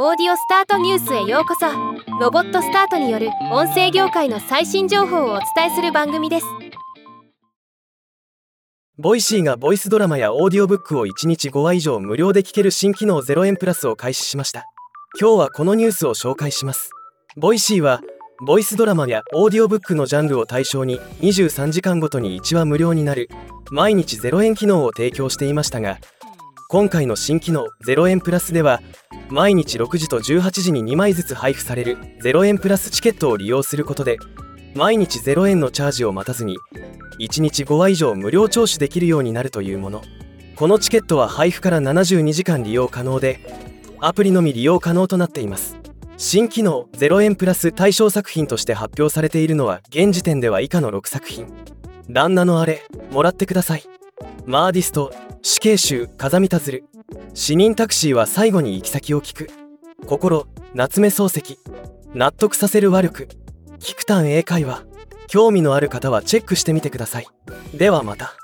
オーディオスタートニュースへようこそ。ロボットスタートによる音声業界の最新情報をお伝えする番組です。ボイシーがボイスドラマやオーディオブックを1日5話以上無料で聞ける新機能0円プラスを開始しました。今日はこのニュースを紹介します。ボイシーはボイスドラマやオーディオブックのジャンルを対象に23時間ごとに1話無料になる。毎日0円機能を提供していましたが今回の新機能0円プラスでは毎日6時と18時に2枚ずつ配布される0円プラスチケットを利用することで毎日0円のチャージを待たずに1日5話以上無料聴取できるようになるというもの。このチケットは配布から72時間利用可能でアプリのみ利用可能となっています。新機能0円プラス対象作品として発表されているのは現時点では以下の6作品。旦那のあれもらってください。マーディスト死刑囚風見たずる。市民タクシーは最後に行き先を聞く。心夏目漱石。納得させる和力。菊丹英会話。興味のある方はチェックしてみてください。ではまた。